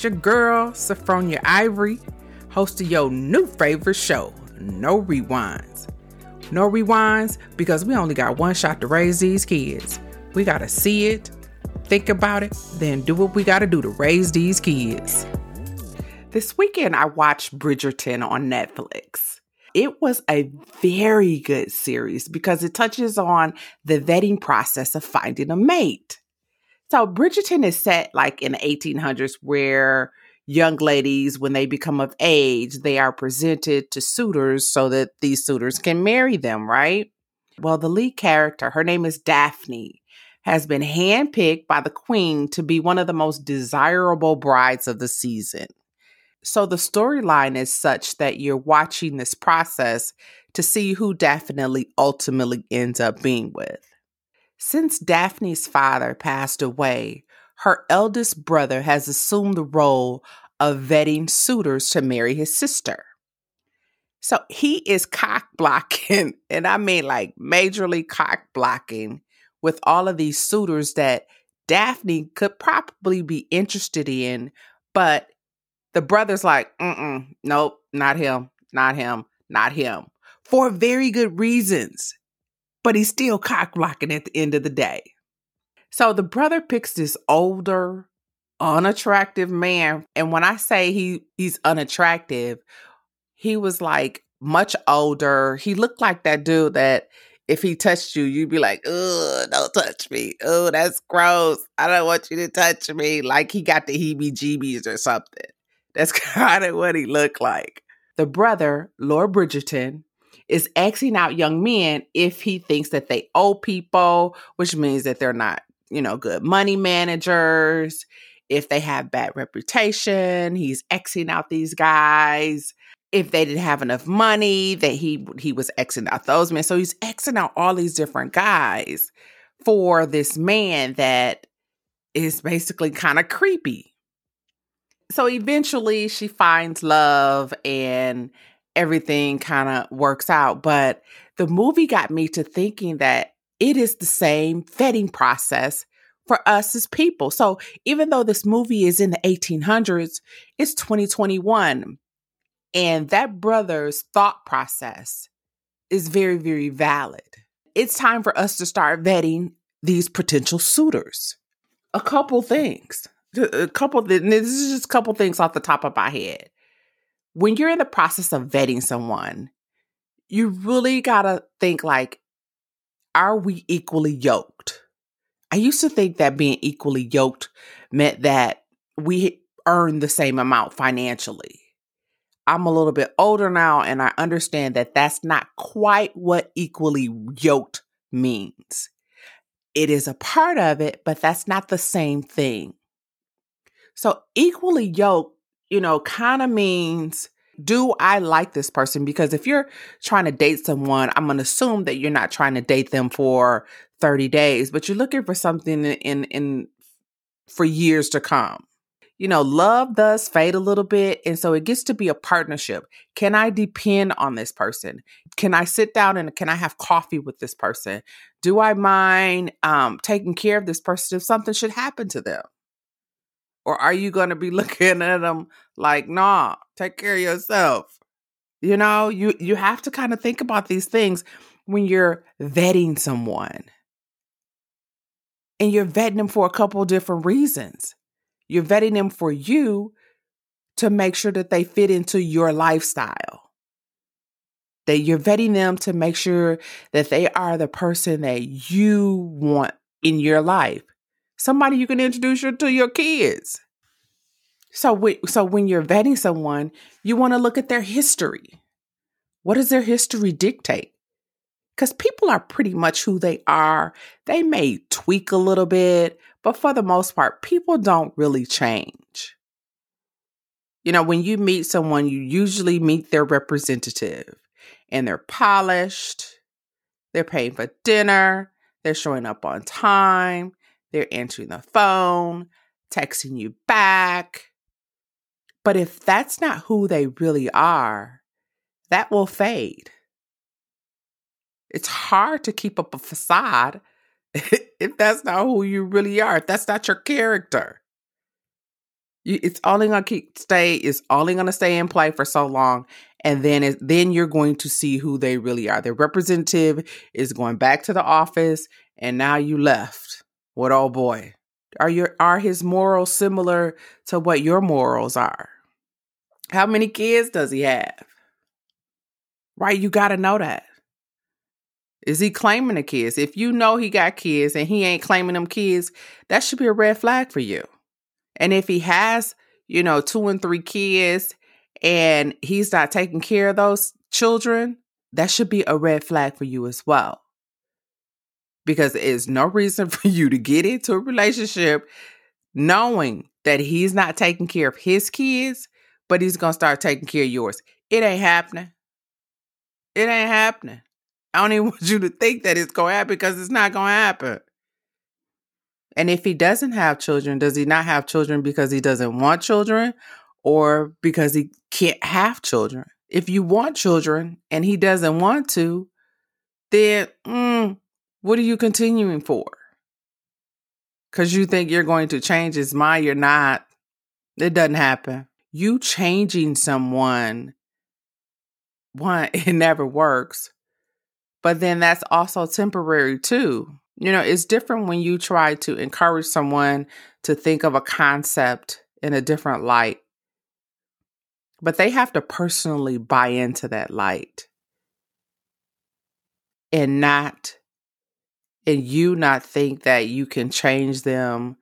It's your girl, Sophronia Ivory, host of your new favorite show, No Rewinds. No Rewinds because we only got one shot to raise these kids. We gotta see it, think about it, then do what we gotta do to raise these kids. This weekend, I watched Bridgerton on Netflix. It was a very good series because it touches on the vetting process of finding a mate. So Bridgerton is set like in the 1800s where young ladies, when they become of age, they are presented to suitors so that these suitors can marry them, right? Well, the lead character, her name is Daphne, has been handpicked by the queen to be one of the most desirable brides of the season. So the storyline is such that you're watching this process to see who Daphne ultimately ends up being with. Since Daphne's father passed away, her eldest brother has assumed the role of vetting suitors to marry his sister. So he is cock blocking, and I mean like majorly cock blocking with all of these suitors that Daphne could probably be interested in, but the brother's like, mm nope, not him, not him, not him, for very good reasons but he's still cock blocking at the end of the day. So the brother picks this older, unattractive man. And when I say he he's unattractive, he was like much older. He looked like that dude that if he touched you, you'd be like, "Ugh, don't touch me. Oh, that's gross. I don't want you to touch me." Like he got the heebie-jeebies or something. That's kind of what he looked like. The brother, Lord Bridgerton, is Xing out young men if he thinks that they owe people, which means that they're not, you know, good money managers. If they have bad reputation, he's Xing out these guys. If they didn't have enough money, that he he was Xing out those men. So he's Xing out all these different guys for this man that is basically kind of creepy. So eventually she finds love and everything kind of works out. But the movie got me to thinking that it is the same vetting process for us as people. So even though this movie is in the 1800s, it's 2021. And that brother's thought process is very, very valid. It's time for us to start vetting these potential suitors. A couple things. A couple, this is just a couple things off the top of my head when you're in the process of vetting someone, you really got to think like, are we equally yoked? I used to think that being equally yoked meant that we earn the same amount financially. I'm a little bit older now and I understand that that's not quite what equally yoked means. It is a part of it, but that's not the same thing. So, equally yoked you know, kind of means do I like this person? Because if you're trying to date someone, I'm going to assume that you're not trying to date them for 30 days, but you're looking for something in, in, for years to come. You know, love does fade a little bit. And so it gets to be a partnership. Can I depend on this person? Can I sit down and can I have coffee with this person? Do I mind um, taking care of this person if something should happen to them? Or are you going to be looking at them like, nah, take care of yourself? You know, you, you have to kind of think about these things when you're vetting someone. And you're vetting them for a couple different reasons. You're vetting them for you to make sure that they fit into your lifestyle. That you're vetting them to make sure that they are the person that you want in your life somebody you can introduce you to your kids. So, so when you're vetting someone, you want to look at their history. What does their history dictate? Because people are pretty much who they are. They may tweak a little bit, but for the most part, people don't really change. You know, when you meet someone, you usually meet their representative and they're polished, they're paying for dinner, they're showing up on time, they're answering the phone, texting you back. But if that's not who they really are, that will fade. It's hard to keep up a facade if that's not who you really are, if that's not your character. it's only gonna keep stay. It's only gonna stay in play for so long, and then it, then you're going to see who they really are. Their representative is going back to the office, and now you left. What old boy? Are your are his morals similar to what your morals are? How many kids does he have? Right, you got to know that. Is he claiming the kids? If you know he got kids and he ain't claiming them kids, that should be a red flag for you. And if he has, you know, two and three kids and he's not taking care of those children, that should be a red flag for you as well. Because there's no reason for you to get into a relationship knowing that he's not taking care of his kids, but he's going to start taking care of yours. It ain't happening. It ain't happening. I don't even want you to think that it's going to happen because it's not going to happen. And if he doesn't have children, does he not have children because he doesn't want children or because he can't have children? If you want children and he doesn't want to, then mm, what are you continuing for? Because you think you're going to change his mind, you're not. It doesn't happen. You changing someone, one, it never works. But then that's also temporary too. You know, it's different when you try to encourage someone to think of a concept in a different light, but they have to personally buy into that light and not, and you not think that you can change them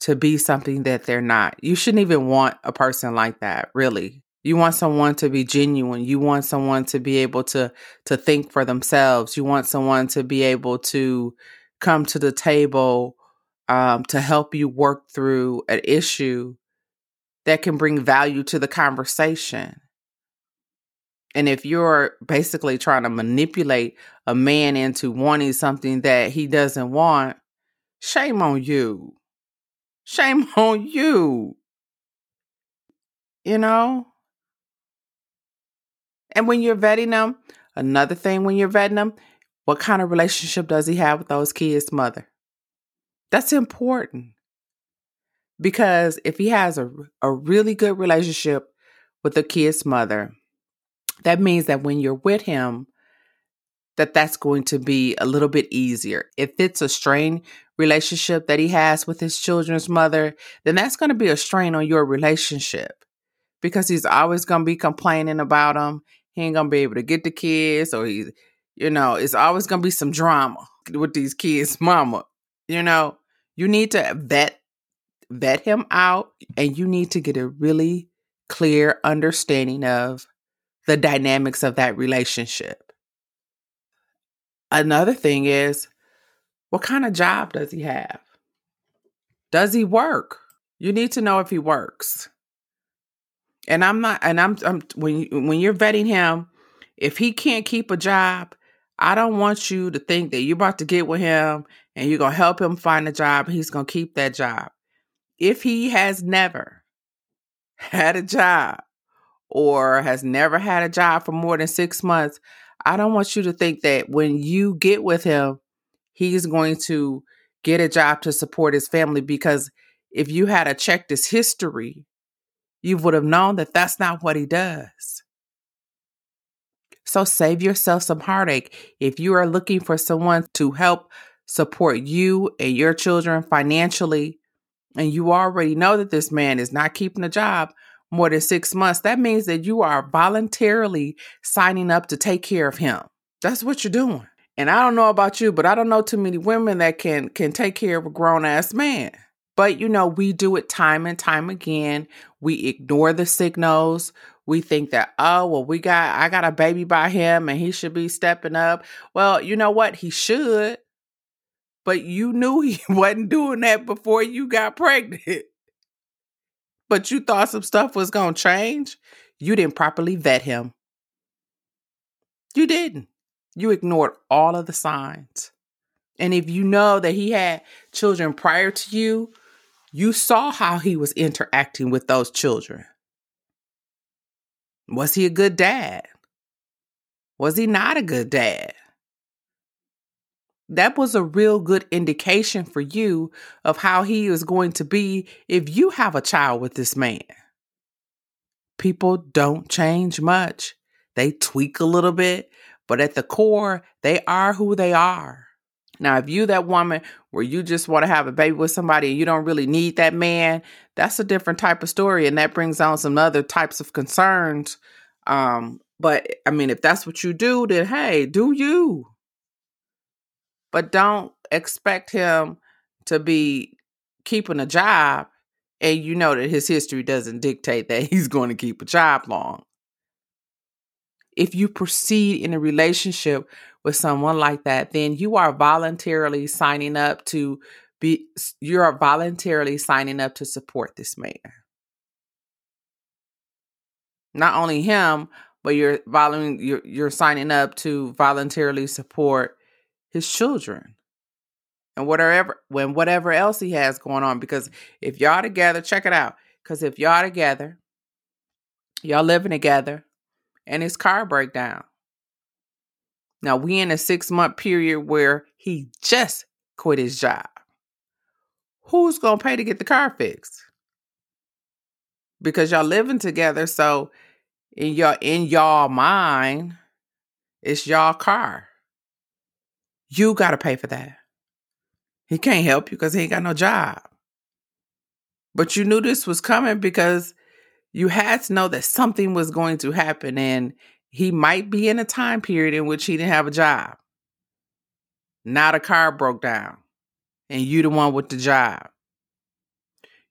to be something that they're not. You shouldn't even want a person like that, really. You want someone to be genuine. You want someone to be able to to think for themselves. You want someone to be able to come to the table um, to help you work through an issue that can bring value to the conversation. And if you're basically trying to manipulate a man into wanting something that he doesn't want, shame on you. Shame on you. You know? And when you're vetting them, another thing when you're vetting them, what kind of relationship does he have with those kids' mother? That's important. Because if he has a, a really good relationship with the kid's mother, that means that when you're with him, that that's going to be a little bit easier. If it's a strained relationship that he has with his children's mother, then that's going to be a strain on your relationship because he's always going to be complaining about them. He ain't going to be able to get the kids or he's you know, it's always going to be some drama with these kids' mama. You know, you need to vet vet him out and you need to get a really clear understanding of the dynamics of that relationship. Another thing is what kind of job does he have? Does he work? You need to know if he works. And I'm not and I'm, I'm when you, when you're vetting him, if he can't keep a job, I don't want you to think that you're about to get with him and you're to help him find a job and he's to keep that job. If he has never had a job or has never had a job for more than six months, I don't want you to think that when you get with him, he's going to get a job to support his family because if you had a checked his history, you would have known that that's not what he does. So save yourself some heartache. If you are looking for someone to help support you and your children financially, and you already know that this man is not keeping a job more than six months, that means that you are voluntarily signing up to take care of him. That's what you're doing. And I don't know about you, but I don't know too many women that can can take care of a grown ass man. But you know, we do it time and time again. We ignore the signals we think that oh well we got i got a baby by him and he should be stepping up well you know what he should but you knew he wasn't doing that before you got pregnant but you thought some stuff was going to change? You didn't properly vet him. You didn't. You ignored all of the signs. And if you know that he had children prior to you you saw how he was interacting with those children. Was he a good dad? Was he not a good dad? That was a real good indication for you of how he is going to be if you have a child with this man. People don't change much. They tweak a little bit, but at the core, they are who they are. Now, if you that woman where you just want to have a baby with somebody and you don't really need that man, that's a different type of story, and that brings on some other types of concerns. Um, but I mean, if that's what you do, then hey, do you? But don't expect him to be keeping a job and you know that his history doesn't dictate that he's going to keep a job long. If you proceed in a relationship with someone like that, then you are voluntarily signing up to be you are voluntarily signing up to support this man. Not only him, but you're following you're, you're signing up to voluntarily support his children and whatever when whatever else he has going on because if y'all together check it out because if y'all together y'all living together and his car break down. Now we in a six month period where he just quit his job. Who's gonna pay to get the car fixed? Because y'all living together so in your in y'all mind it's y'all car you got to pay for that. He can't help you because he ain't got no job. But you knew this was coming because you had to know that something was going to happen and he might be in a time period in which he didn't have a job. Not a car broke down and you the one with the job.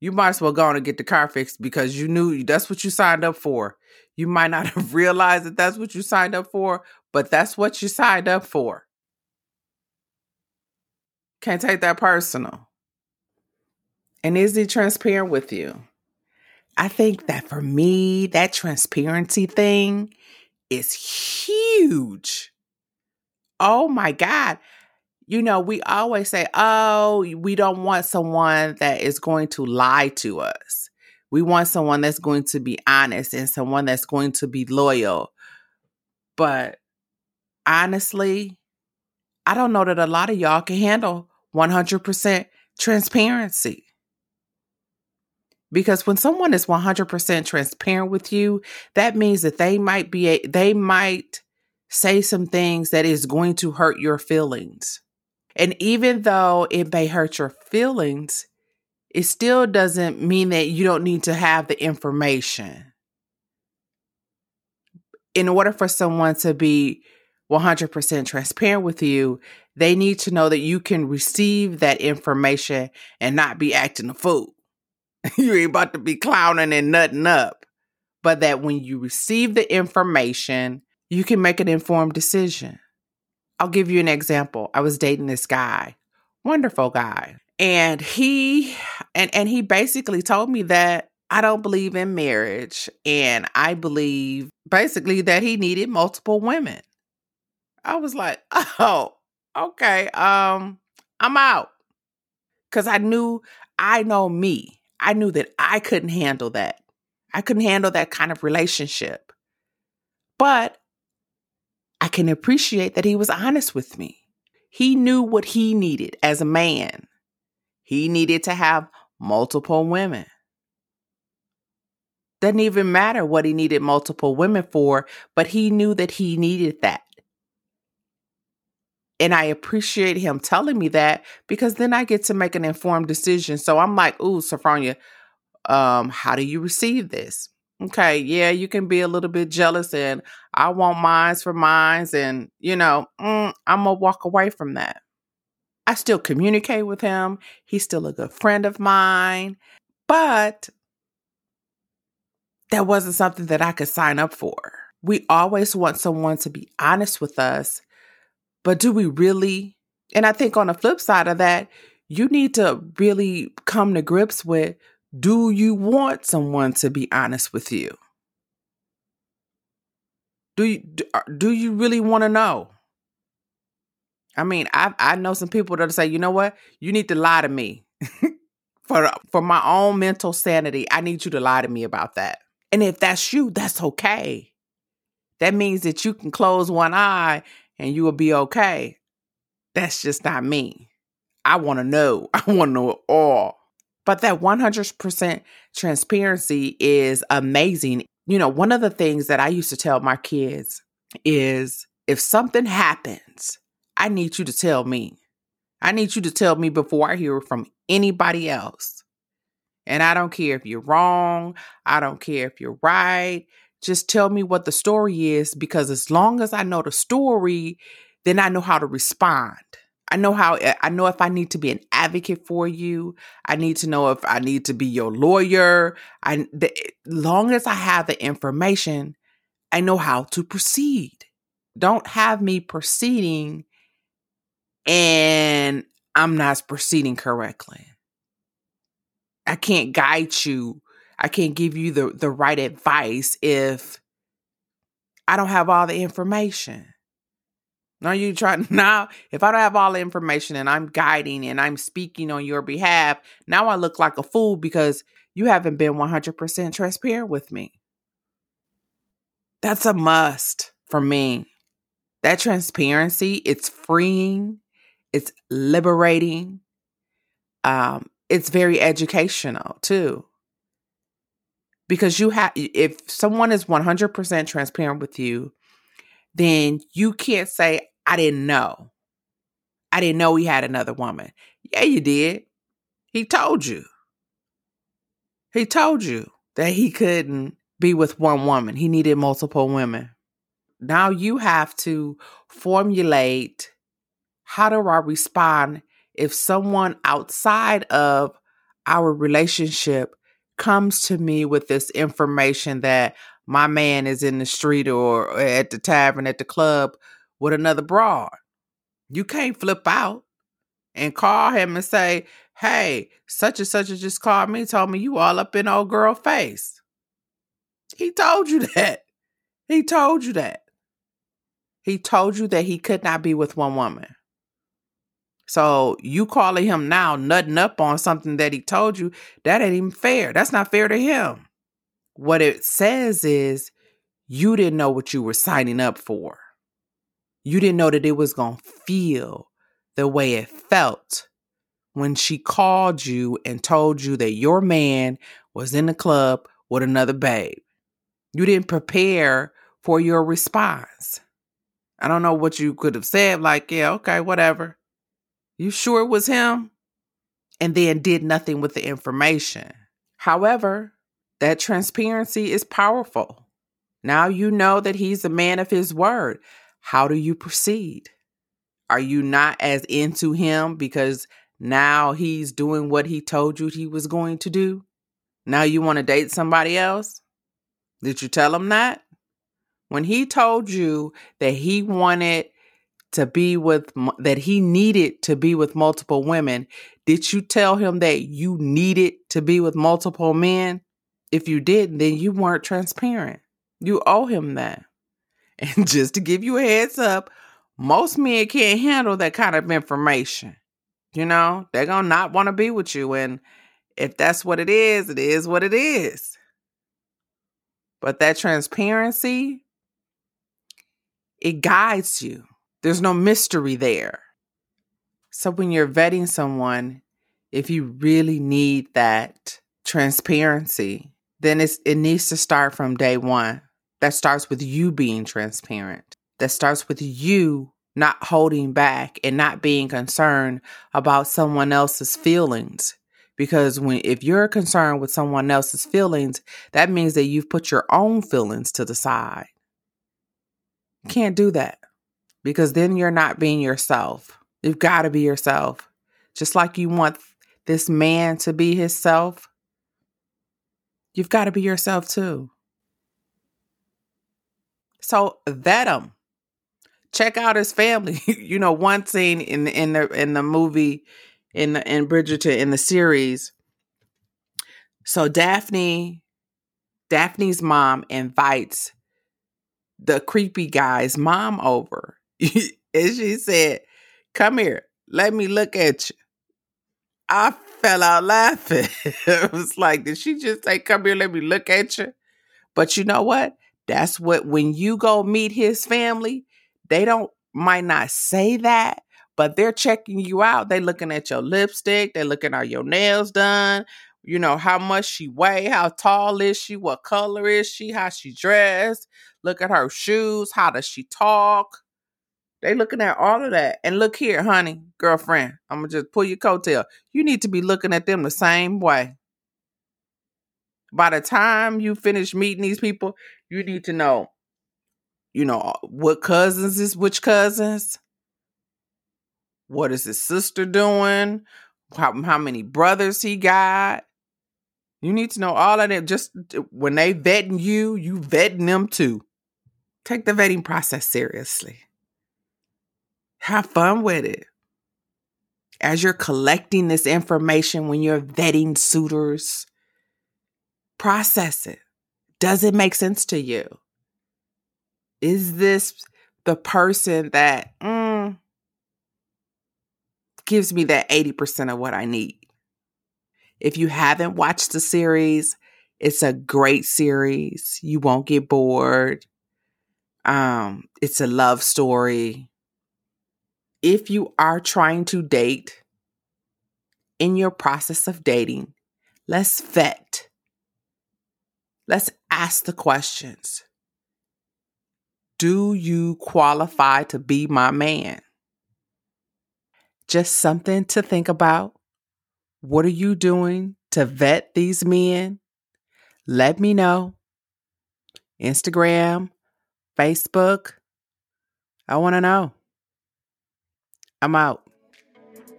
You might as well go on and get the car fixed because you knew that's what you signed up for. You might not have realized that that's what you signed up for, but that's what you signed up for. Can't take that personal. And is he transparent with you? I think that for me, that transparency thing is huge. Oh my God. You know, we always say, oh, we don't want someone that is going to lie to us. We want someone that's going to be honest and someone that's going to be loyal. But honestly, I don't know that a lot of y'all can handle 100% transparency. Because when someone is 100% transparent with you, that means that they might be a, they might say some things that is going to hurt your feelings. And even though it may hurt your feelings, it still doesn't mean that you don't need to have the information. In order for someone to be 100% transparent with you, they need to know that you can receive that information and not be acting a fool. you ain't about to be clowning and nutting up. But that when you receive the information, you can make an informed decision. I'll give you an example. I was dating this guy, wonderful guy. And he and and he basically told me that I don't believe in marriage and I believe basically that he needed multiple women. I was like, "Oh, okay, um, I'm out. Cause I knew, I know me. I knew that I couldn't handle that. I couldn't handle that kind of relationship. But I can appreciate that he was honest with me. He knew what he needed as a man. He needed to have multiple women. Doesn't even matter what he needed multiple women for, but he knew that he needed that. And I appreciate him telling me that because then I get to make an informed decision. So I'm like, ooh, Sophronia, um, how do you receive this? Okay, yeah, you can be a little bit jealous and I want mines for mines. And, you know, mm, I'm going to walk away from that. I still communicate with him. He's still a good friend of mine. But that wasn't something that I could sign up for. We always want someone to be honest with us but do we really? And I think on the flip side of that, you need to really come to grips with do you want someone to be honest with you? Do you uh, do you really want to know? I mean, I I know some people that'll say, you know what, you need to lie to me for for my own mental sanity. I need you to lie to me about that. And if that's you, that's okay. That means that you can close one eye and you will be okay. That's just not me. I want to know. I want to know it all. But that 100% transparency is amazing. You know, one of the things that I used to tell my kids is if something happens, I need you to tell me. I need you to tell me before I hear from anybody else. And I don't care if you're wrong, I don't care if you're right. Just tell me what the story is because as long as I know the story, then I know how to respond. I know how eh, I know if I need to be an advocate for you. I need to know if I need to be your lawyer. I the, eh, long as I have the information, I know how to proceed. Don't have me proceeding and I'm not proceeding correctly. I can't guide you. I can't give you the, the right advice if I don't have all the information. Now you try now if I don't have all the information and I'm guiding and I'm speaking on your behalf, now I look like a fool because you haven't been 100% transparent with me. That's a must for me. That transparency, it's freeing, it's liberating. Um it's very educational too. Because you have if someone is 100% transparent with you, then you can't say I didn't know. I didn't know he had another woman. Yeah, you did. He told you. He told you that he couldn't be with one woman. He needed multiple women. Now you have to formulate how do I respond if someone outside of our relationship comes to me with this information that my man is in the street or at the tavern at the club with another broad. You can't flip out and call him and say, hey, such and such just called me, told me you all up in old girl face. He told you that. He told you that. He told you that he could not be with one woman. So you calling him now nutting up on something that he told you, that ain't even fair. That's not fair to him. What it says is you didn't know what you were signing up for. You didn't know that it was going to feel the way it felt when she called you and told you that your man was in the club with another babe. You didn't prepare for your response. I don't know what you could have said, like, yeah, okay, whatever. You sure it was him? And then did nothing with the information. However, that transparency is powerful. Now you know that he's a man of his word. How do you proceed? Are you not as into him because now he's doing what he told you he was going to do? Now you want to date somebody else? Did you tell him that? When he told you that he wanted to be with, that he needed to be with multiple women, did you tell him that you needed to be with multiple men? If you didn't, then you weren't transparent. You owe him that. And just to give you a heads up, most men can't handle that kind of information. You know, they're to not want to be with you. And if that's what it is, it is what it is. But that transparency, it guides you. There's no mystery there. So when you're vetting someone, if you really need that transparency, then it's, it needs to start from day one. That starts with you being transparent. That starts with you not holding back and not being concerned about someone else's feelings. Because when if you're concerned with someone else's feelings, that means that you've put your own feelings to the side. You can't do that because then you're not being yourself. You've got to be yourself. Just like you want this man to be himself, you've got to be yourself too. So vet him. Check out his family. you know, one scene in in the in the movie in the, in Bridgerton in the series. So Daphne, Daphne's mom invites the creepy guy's mom over, and she said, "Come here, let me look at you." I fell out laughing. it was like, did she just say, "Come here, let me look at you"? But you know what? That's what when you go meet his family, they don't might not say that, but they're checking you out. They looking at your lipstick, they looking at your nails done, you know, how much she weigh, how tall is she, what color is she, how she dressed, look at her shoes, how does she talk. They looking at all of that. And look here, honey, girlfriend, I'm gonna just pull your coattail. You need to be looking at them the same way. By the time you finish meeting these people, you need to know, you know, what cousins is which cousins. What is his sister doing? How, how many brothers he got? You need to know all of that. Just when they vetting you, you vetting them too. Take the vetting process seriously. Have fun with it. As you're collecting this information when you're vetting suitors, process it. Does it make sense to you? Is this the person that mm, gives me that 80% of what I need? If you haven't watched the series, it's a great series. You won't get bored. Um, it's a love story. If you are trying to date in your process of dating, let's vet. Let's ask the questions. Do you qualify to be my man? Just something to think about. What are you doing to vet these men? Let me know. Instagram, Facebook. I want to know. I'm out.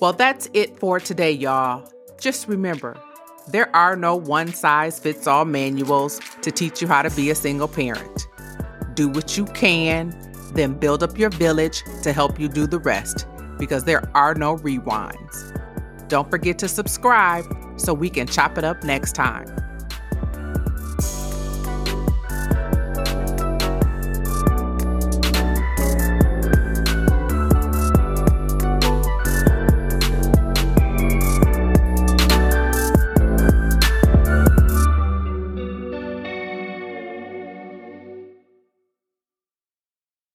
Well, that's it for today, y'all. Just remember, there are no one size fits all manuals to teach you how to be a single parent. Do what you can, then build up your village to help you do the rest because there are no rewinds. Don't forget to subscribe so we can chop it up next time.